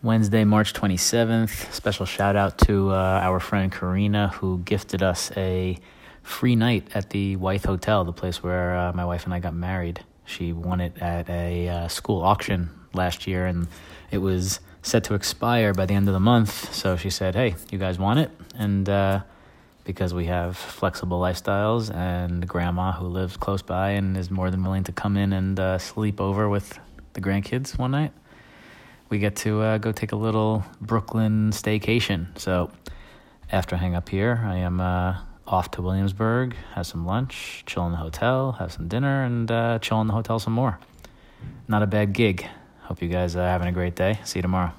Wednesday, March 27th. Special shout out to uh, our friend Karina who gifted us a free night at the Wythe Hotel, the place where uh, my wife and I got married. She won it at a uh, school auction last year and it was set to expire by the end of the month. So she said, Hey, you guys want it? And uh, because we have flexible lifestyles and grandma who lives close by and is more than willing to come in and uh, sleep over with the grandkids one night we get to uh, go take a little Brooklyn staycation. So after I hang up here, I am uh, off to Williamsburg, have some lunch, chill in the hotel, have some dinner, and uh, chill in the hotel some more. Not a bad gig. Hope you guys are having a great day. See you tomorrow.